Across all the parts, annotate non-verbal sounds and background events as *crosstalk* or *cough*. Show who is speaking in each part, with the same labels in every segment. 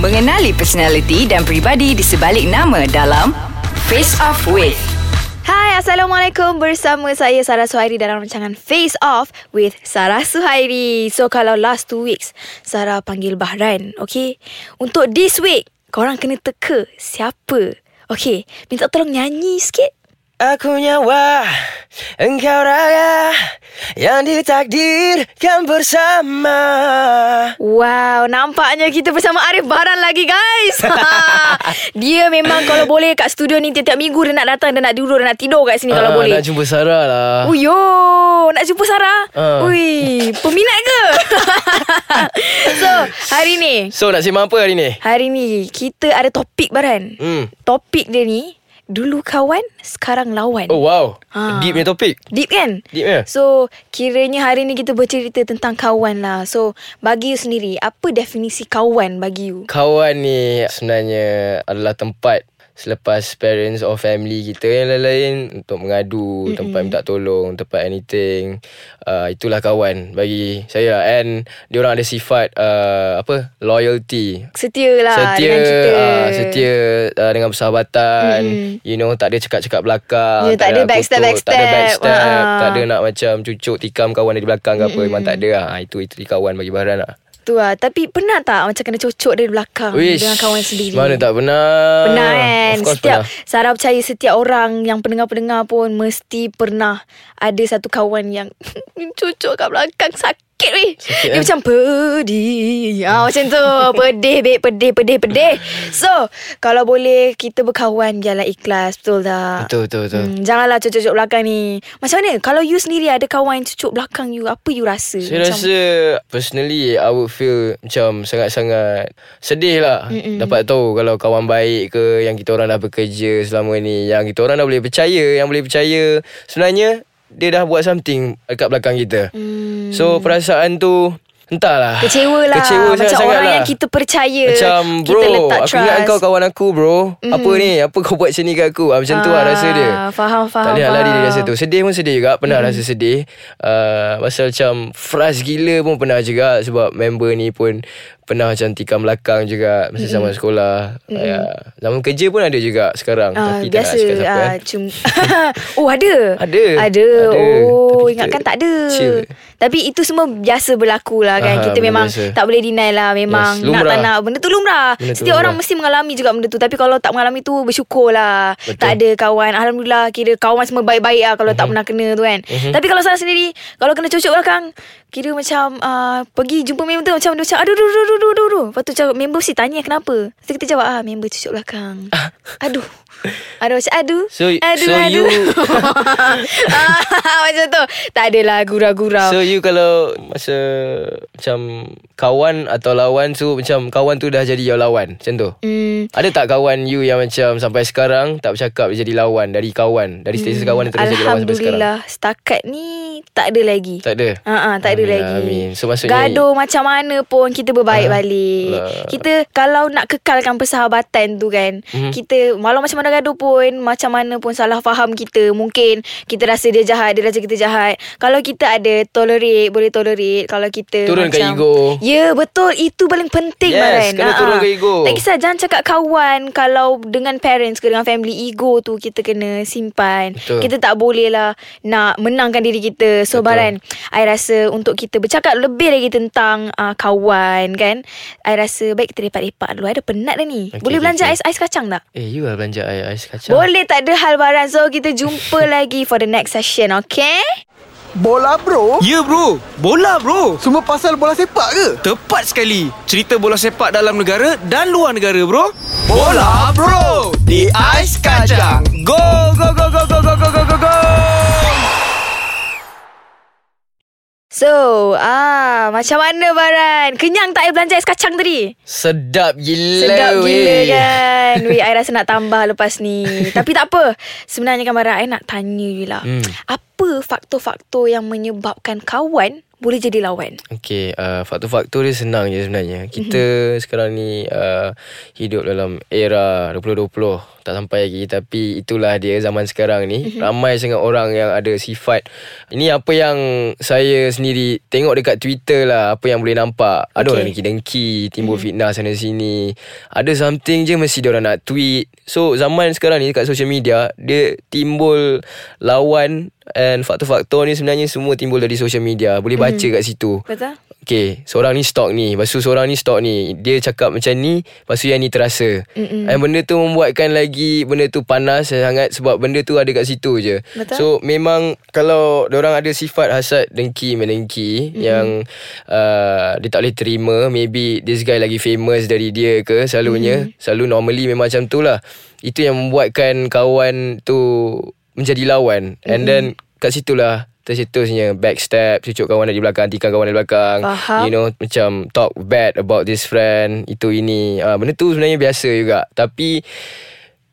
Speaker 1: Mengenali personaliti dan pribadi di sebalik nama dalam Face Off With.
Speaker 2: Hai, Assalamualaikum. Bersama saya Sarah Suhairi dalam rancangan Face Off with Sarah Suhairi. So, kalau last two weeks, Sarah panggil Bahran, okay? Untuk this week, korang kena teka siapa. Okay, minta tolong nyanyi sikit.
Speaker 3: Aku nyawa Engkau raya Yang ditakdirkan bersama
Speaker 2: Wow, nampaknya kita bersama Arif Bahran lagi guys. *laughs* *laughs* dia memang kalau boleh kat studio ni tiap-tiap minggu dia nak datang, dia nak duduk, dia nak tidur kat sini kalau
Speaker 3: Ah,
Speaker 2: boleh.
Speaker 3: Nak jumpa Sarah lah
Speaker 2: Uyo, nak jumpa Sarah?
Speaker 3: Ah.
Speaker 2: Ui, peminat ke? *laughs* so, hari ni,
Speaker 3: So nak sembang apa hari ni?
Speaker 2: hari ni kita ada topik Baran.
Speaker 3: Hmm.
Speaker 2: Topik dia ni, dulu kawan, sekarang lawan.
Speaker 3: Oh wow
Speaker 2: Ah.
Speaker 3: Deep punya topik
Speaker 2: Deep kan?
Speaker 3: Deep ya?
Speaker 2: So, kiranya hari ni kita bercerita tentang kawan lah. So, bagi you sendiri, apa definisi kawan bagi you?
Speaker 3: Kawan ni sebenarnya adalah tempat Selepas parents or family kita yang lain-lain Untuk mengadu Mm-mm. Tempat minta tolong Tempat anything uh, Itulah kawan bagi saya And Diorang ada sifat uh, Apa Loyalty
Speaker 2: Setia lah
Speaker 3: setia
Speaker 2: dengan kita.
Speaker 3: uh, setia uh, dengan persahabatan
Speaker 2: Mm-mm.
Speaker 3: you know tak ada cakap-cakap belakang
Speaker 2: Ya, tak ada
Speaker 3: nak
Speaker 2: backstab-
Speaker 3: kutuk, tak ada
Speaker 2: backstab.
Speaker 3: backstab
Speaker 2: Ah.
Speaker 3: tak ada nak macam cucuk tikam kawan dari belakang ke apa memang tak ada lah. Ah, itu itu kawan bagi Baran lah
Speaker 2: Tu lah. Tapi pernah tak macam kena cocok dari belakang
Speaker 3: Wish,
Speaker 2: dengan kawan sendiri?
Speaker 3: mana tak pernah
Speaker 2: Pernah kan
Speaker 3: of course
Speaker 2: Setiap
Speaker 3: pernah
Speaker 2: Sarah percaya setiap orang Yang pendengar-pendengar pun Mesti pernah Ada satu kawan yang *laughs* Cucuk kat belakang Sakit weh.
Speaker 3: Sakit,
Speaker 2: Dia
Speaker 3: eh?
Speaker 2: macam pedih. Ah, Macam tu. *laughs* Pedih babe. Pedih pedih pedih. So Kalau boleh Kita berkawan Jalan ikhlas Betul tak?
Speaker 3: Betul betul betul.
Speaker 2: Hmm, janganlah cucuk-cucuk belakang ni. Macam mana? Kalau you sendiri ada kawan Cucuk belakang you Apa you rasa?
Speaker 3: Saya
Speaker 2: macam,
Speaker 3: rasa Personally I would feel Macam sangat-sangat Sedih lah. Mm-mm. Dapat tahu Kalau kawan baik ke Yang kita orang dah bekerja Selama ni Yang kita orang dah boleh percaya Yang boleh percaya. Sebenarnya Dia dah buat something Dekat belakang kita.
Speaker 2: Hmm,
Speaker 3: So perasaan tu Entahlah.
Speaker 2: Kecewa lah.
Speaker 3: Kecewa
Speaker 2: Macam
Speaker 3: sangat-sangat
Speaker 2: orang
Speaker 3: lah.
Speaker 2: yang kita percaya
Speaker 3: Macam bro
Speaker 2: Kita letak
Speaker 3: Aku
Speaker 2: trust.
Speaker 3: ingat kau kawan aku bro. Mm. Apa ni? Apa kau buat macam ni kat aku? Ah, Macam tu lah rasa dia.
Speaker 2: Ah, Faham faham
Speaker 3: tak lari
Speaker 2: faham.
Speaker 3: dari rasa tu. Sedih pun sedih juga. Pernah rasa sedih. Uh, Pasal macam Frust gila pun pernah juga Sebab member ni pun Pernah macam tikam belakang juga Masa zaman sekolah mm ya. Zaman kerja pun ada juga sekarang
Speaker 2: Ah,
Speaker 3: Tapi
Speaker 2: biasa
Speaker 3: tak nak cakap siapa
Speaker 2: ah,
Speaker 3: kan
Speaker 2: cum *laughs* *laughs* Oh ada
Speaker 3: Ada.
Speaker 2: Ada,
Speaker 3: Ada.
Speaker 2: Oh
Speaker 3: Tapi
Speaker 2: ingatkan tak ada
Speaker 3: chill.
Speaker 2: Tapi itu semua biasa berlaku lah kan
Speaker 3: Aha,
Speaker 2: Kita memang
Speaker 3: biasa.
Speaker 2: tak boleh deny lah Memang
Speaker 3: Yes,
Speaker 2: nak tak nak Benda tu lumrah
Speaker 3: Benda tu
Speaker 2: Setiap orang
Speaker 3: lumrah.
Speaker 2: mesti mengalami juga benda tu Tapi kalau tak mengalami tu Bersyukur lah
Speaker 3: Betul.
Speaker 2: Tak ada kawan Alhamdulillah Kira kawan semua baik-baik lah Kalau tak
Speaker 3: Mhm.
Speaker 2: pernah kena tu kan Tapi kalau salah sendiri Kalau kena cocok belakang Kira macam uh, Pergi jumpa member tu Macam dia macam Aduh aduh aduh aduh aduh, aduh. Lepas tu macam member mesti tanya kenapa. Lepas tu kita jawab ah Member cocok belakang. *laughs* Aduh. Aduh macam aduh
Speaker 3: So-
Speaker 2: aduh,
Speaker 3: so
Speaker 2: aduh.
Speaker 3: you- *laughs* *laughs*
Speaker 2: Ah, Macam tu. Tak adalah gurau-gurau.
Speaker 3: So you kalau Masa Macam Kawan atau lawan tu Macam kawan tu dah jadi your lawan Macam tu?
Speaker 2: Hmm,
Speaker 3: Ada tak kawan you yang macam Sampai sekarang Tak bercakap jadi lawan Dari kawan Dari status kawan Yang terus jadi lawan sampai sekarang?
Speaker 2: Alhamdulillah. Setakat ni Tak ada lagi.
Speaker 3: Tak ada?
Speaker 2: Ah, tak ada
Speaker 3: Alhamdulillah,
Speaker 2: lagi.
Speaker 3: amin. So, maksudnya-
Speaker 2: gaduh macam mana pun kita berbaik
Speaker 3: Ah,
Speaker 2: balik.
Speaker 3: lah.
Speaker 2: Kita kalau nak kekalkan persahabatan tu kan,
Speaker 3: Mhm.
Speaker 2: kita walau macam mana gaduh pun, macam mana pun salah faham kita, mungkin kita rasa dia jahat, dia rasa kita jahat. Kalau kita ada tolerate, boleh tolerate. Kalau kita
Speaker 3: Turunkan
Speaker 2: macam,
Speaker 3: ego.
Speaker 2: Ya, betul. Itu paling penting
Speaker 3: Yes,
Speaker 2: Baran.
Speaker 3: kena
Speaker 2: Ah,
Speaker 3: turunkan
Speaker 2: ah.
Speaker 3: ego.
Speaker 2: Tak kisah jangan cakap kawan kalau dengan parents ke dengan family ego tu kita kena simpan.
Speaker 3: Betul.
Speaker 2: Kita tak boleh lah nak menangkan diri kita. So
Speaker 3: Betul.
Speaker 2: Baran, I rasa untuk kita bercakap lebih lagi tentang uh, kawan kan. I rasa baik kita lepak-lepak dulu. I dah penat dah ni.
Speaker 3: Okey,
Speaker 2: boleh
Speaker 3: okey,
Speaker 2: belanja
Speaker 3: okey.
Speaker 2: ais ais kacang tak?
Speaker 3: Eh you lah belanja air ais kacang
Speaker 2: Boleh tak ada hal Baran. So kita jumpa *laughs* lagi for the next session, okay?
Speaker 4: Bola bro
Speaker 5: Ya bro, bola bro.
Speaker 4: Semua pasal bola sepak ke?
Speaker 5: Tepat sekali. Cerita bola sepak dalam negara dan luar negara bro. Bola bro di Ais Kacang. Go go go
Speaker 2: So, ah, macam mana Baran? Kenyang tak I belanja ais kacang tadi?
Speaker 3: Sedap gila
Speaker 2: Sedap
Speaker 3: weh.
Speaker 2: gila *laughs* kan Weh I rasa nak tambah lepas ni Tapi tak apa Sebenarnya kan Barat I nak tanya je lah
Speaker 3: Hmm.
Speaker 2: Apa faktor-faktor yang menyebabkan kawan Boleh jadi lawan
Speaker 3: Okay, uh, faktor-faktor dia senang je sebenarnya. Kita mm-hmm. sekarang ni uh, hidup dalam era 2020. Tak sampai lagi. Tapi itulah dia zaman sekarang ni. Mm-hmm. Ramai sangat orang yang ada sifat. Ini apa yang saya sendiri tengok dekat Twitter lah Apa yang boleh nampak Ada
Speaker 2: Okay.
Speaker 3: orang dengki-dengki Timbul fitnah sana sini Ada something je Mesti diorang nak tweet So zaman sekarang ni Kat social media Dia timbul Lawan And faktor-faktor ni sebenarnya Semua timbul dari social media Boleh baca kat situ
Speaker 2: Betul?
Speaker 3: Okay Seorang ni stalk ni Lepas tu seorang ni stalk ni Dia cakap macam ni Lepas tu yang ni terasa
Speaker 2: Mm-mm.
Speaker 3: And benda tu membuatkan lagi Benda tu panas sangat Sebab benda tu ada kat situ je
Speaker 2: Betul.
Speaker 3: So memang Kalau orang ada sifat hasad Dengki menengki mm-hmm. Yang uh, Dia tak boleh terima Maybe this guy lagi famous dari dia ke Selalunya mm-hmm. Selalu normally memang macam tu lah Itu yang membuatkan kawan tu Menjadi lawan mm-hmm. And then Kat situlah Tercetusnya backstab Cucuk kawan dari belakang Tikam kawan dari belakang
Speaker 2: Faham.
Speaker 3: You know Macam talk bad about this friend Itu ini uh, Benda tu sebenarnya biasa juga Tapi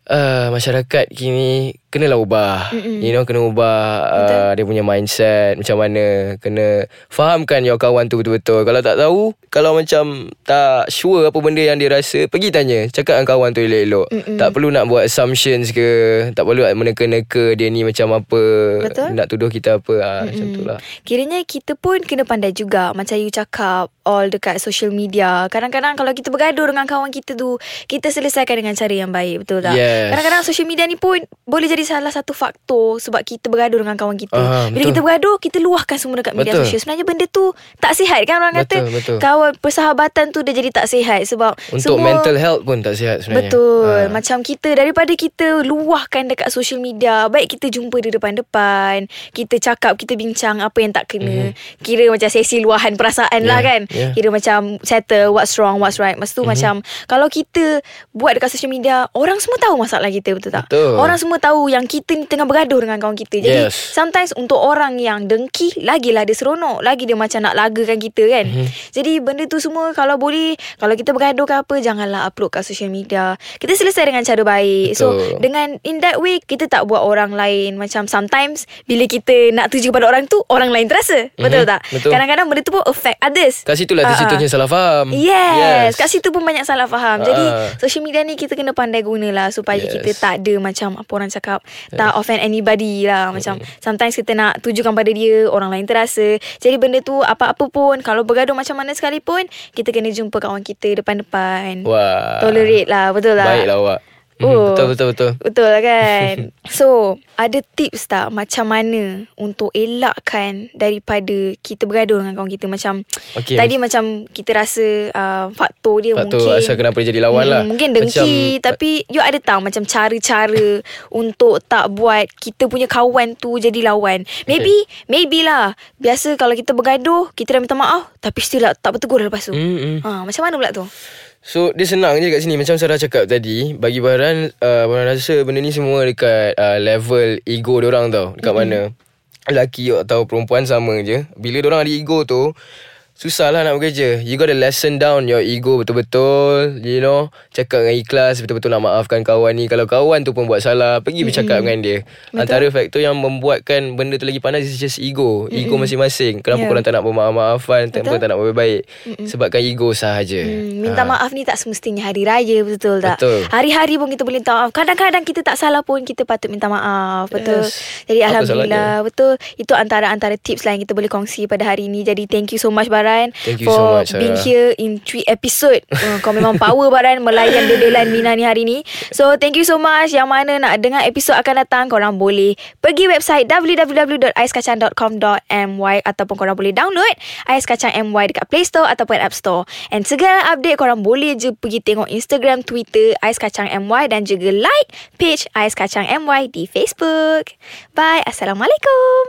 Speaker 3: uh, Masyarakat kini Kenalah ubah. Mm-mm. You know Kena ubah uh, Dia punya mindset Macam mana Kena Fahamkan your kawan tu betul-betul. Kalau tak tahu Kalau macam Tak sure apa benda yang dia rasa Pergi tanya. Cakap dengan kawan tu elok-elok.
Speaker 2: Mm-mm.
Speaker 3: Tak perlu nak buat assumptions ke Tak perlu nak meneka-neka Dia ni macam apa
Speaker 2: Betul.
Speaker 3: Nak tuduh kita apa. Uh, Macam tu lah.
Speaker 2: Kiranya kita pun kena pandai juga. Macam you cakap All dekat social media. Kadang-kadang kalau kita bergaduh dengan kawan kita tu Kita selesaikan dengan cara yang baik. Betul tak?
Speaker 3: Yes.
Speaker 2: Kadang-kadang social media ni pun Boleh jadi salah satu faktor Sebab kita bergaduh dengan kawan kita
Speaker 3: Ah,
Speaker 2: Bila
Speaker 3: betul.
Speaker 2: kita bergaduh Kita luahkan semua dekat media
Speaker 3: Betul.
Speaker 2: sosial Sebenarnya benda tu Tak sihat kan orang kata
Speaker 3: Betul, betul.
Speaker 2: Kawan persahabatan tu Dah jadi tak sihat Sebab
Speaker 3: Untuk
Speaker 2: semua
Speaker 3: mental health pun tak sihat sebenarnya
Speaker 2: Betul
Speaker 3: Ah.
Speaker 2: Macam kita Daripada kita Luahkan dekat social media Baik kita jumpa di depan-depan Kita cakap Kita bincang Apa yang tak kena mm-hmm. Kira macam sesi luahan perasaan lah
Speaker 3: Mhm. Yeah,
Speaker 2: kan
Speaker 3: yeah.
Speaker 2: Kira macam Settle what's wrong What's right Lepas tu mm-hmm. macam Kalau kita Buat dekat social media Orang semua tahu masalah kita Betul tak?
Speaker 3: Betul.
Speaker 2: Orang semua tahu Yang kita ni tengah bergaduh Dengan kawan kita Jadi
Speaker 3: Yes.
Speaker 2: sometimes Untuk orang yang dengki Lagilah dia seronok Lagi dia macam nak lagakan kita kan
Speaker 3: Mhm.
Speaker 2: mm-hmm. Jadi benda tu semua Kalau boleh Kalau kita bergaduh ke apa Janganlah upload kat social media Kita selesai dengan cara baik So
Speaker 3: Betul.
Speaker 2: dengan In that way Kita tak buat orang lain Macam sometimes Bila kita nak tuju pada orang tu Orang lain terasa Betul
Speaker 3: Mhm,
Speaker 2: tak?
Speaker 3: betul.
Speaker 2: Kadang-kadang benda tu pun affect others
Speaker 3: Kat situlah
Speaker 2: Ah,
Speaker 3: tercetusnya
Speaker 2: ah.
Speaker 3: salah faham
Speaker 2: Yes, yes. Kat situ pun banyak salah faham. Jadi
Speaker 3: Ah.
Speaker 2: social media ni kita kena pandai gunalah supaya
Speaker 3: Yes.
Speaker 2: kita tak ada macam apa orang cakap tak offend anybody lah. Macam sometimes kita nak tujukan pada dia, orang lain terasa. Jadi benda tu apa-apa pun kalau bergaduh macam mana sekalipun kita kena jumpa kawan kita depan-depan.
Speaker 3: Wah
Speaker 2: Tolerate lah, betul tak?
Speaker 3: Baiklah awak Mhm,
Speaker 2: Oh.
Speaker 3: Betul betul betul
Speaker 2: Betul lah kan *laughs* So Ada tips tak Macam mana Untuk elakkan Daripada Kita bergaduh dengan kawan kita Macam
Speaker 3: Okey.
Speaker 2: Tadi macam Kita rasa uh, Faktor dia
Speaker 3: Faktor
Speaker 2: mungkin
Speaker 3: asal kenapa dia jadi lawan lah.
Speaker 2: Mungkin dengki
Speaker 3: Macam-
Speaker 2: Tapi You ada tahu Macam cara-cara *laughs* Untuk tak buat Kita punya kawan tu Jadi lawan Maybe Maybe lah Biasa kalau kita bergaduh Kita dah minta maaf Tapi still tak, tak bertegur lepas tu
Speaker 3: Mm-mm.
Speaker 2: ha, Macam mana pula tu
Speaker 3: So dia senang je kat sini. Macam Sarah cakap tadi Bagi Baran uh, Baran rasa benda ni semua Dekat uh, level ego orang tau. Dekat mm-hmm. mana? Lelaki atau perempuan sama je. Bila orang ada ego tu Susah lah nak bekerja You gotta lessen down your ego betul-betul You know Cakap dengan ikhlas Betul-betul nak maafkan kawan ni Kalau kawan tu pun buat salah Pergi bercakap dengan dia
Speaker 2: Betul.
Speaker 3: Antara faktor yang membuatkan Benda tu lagi panas Is just ego Ego masing-masing Kenapa
Speaker 2: Yeah.
Speaker 3: korang tak nak bermaaf-maafan Kenapa
Speaker 2: Betul.
Speaker 3: tak nak berbaik Sebabkan ego sahaja
Speaker 2: Hmm, minta
Speaker 3: Ah.
Speaker 2: maaf ni tak semestinya hari raya betul tak?
Speaker 3: Betul.
Speaker 2: Hari-hari pun kita boleh minta maaf. Kadang-kadang kita tak salah pun kita patut minta maaf. Betul.
Speaker 3: Yes.
Speaker 2: Jadi
Speaker 3: Apa
Speaker 2: alhamdulillah betul. Itu antara-antara tips lah yang kita boleh kongsi pada hari ini. Jadi thank you so much Baran
Speaker 3: Thank you
Speaker 2: for
Speaker 3: so much,
Speaker 2: being
Speaker 3: Sarah.
Speaker 2: here in 3 episode. *laughs* uh, kau memang power Baran melayan dedelan Mina ni hari ni. So thank you so much. Yang mana nak dengar episod akan datang korang boleh pergi website www.aiskacang.com.my ataupun korang boleh download Ais Kacang MY dekat Play Store ataupun App Store. And segala update korang boleh je pergi tengok Instagram, Twitter Ais Kacang MY dan juga like page Ais Kacang MY di Facebook. Bye. Assalamualaikum.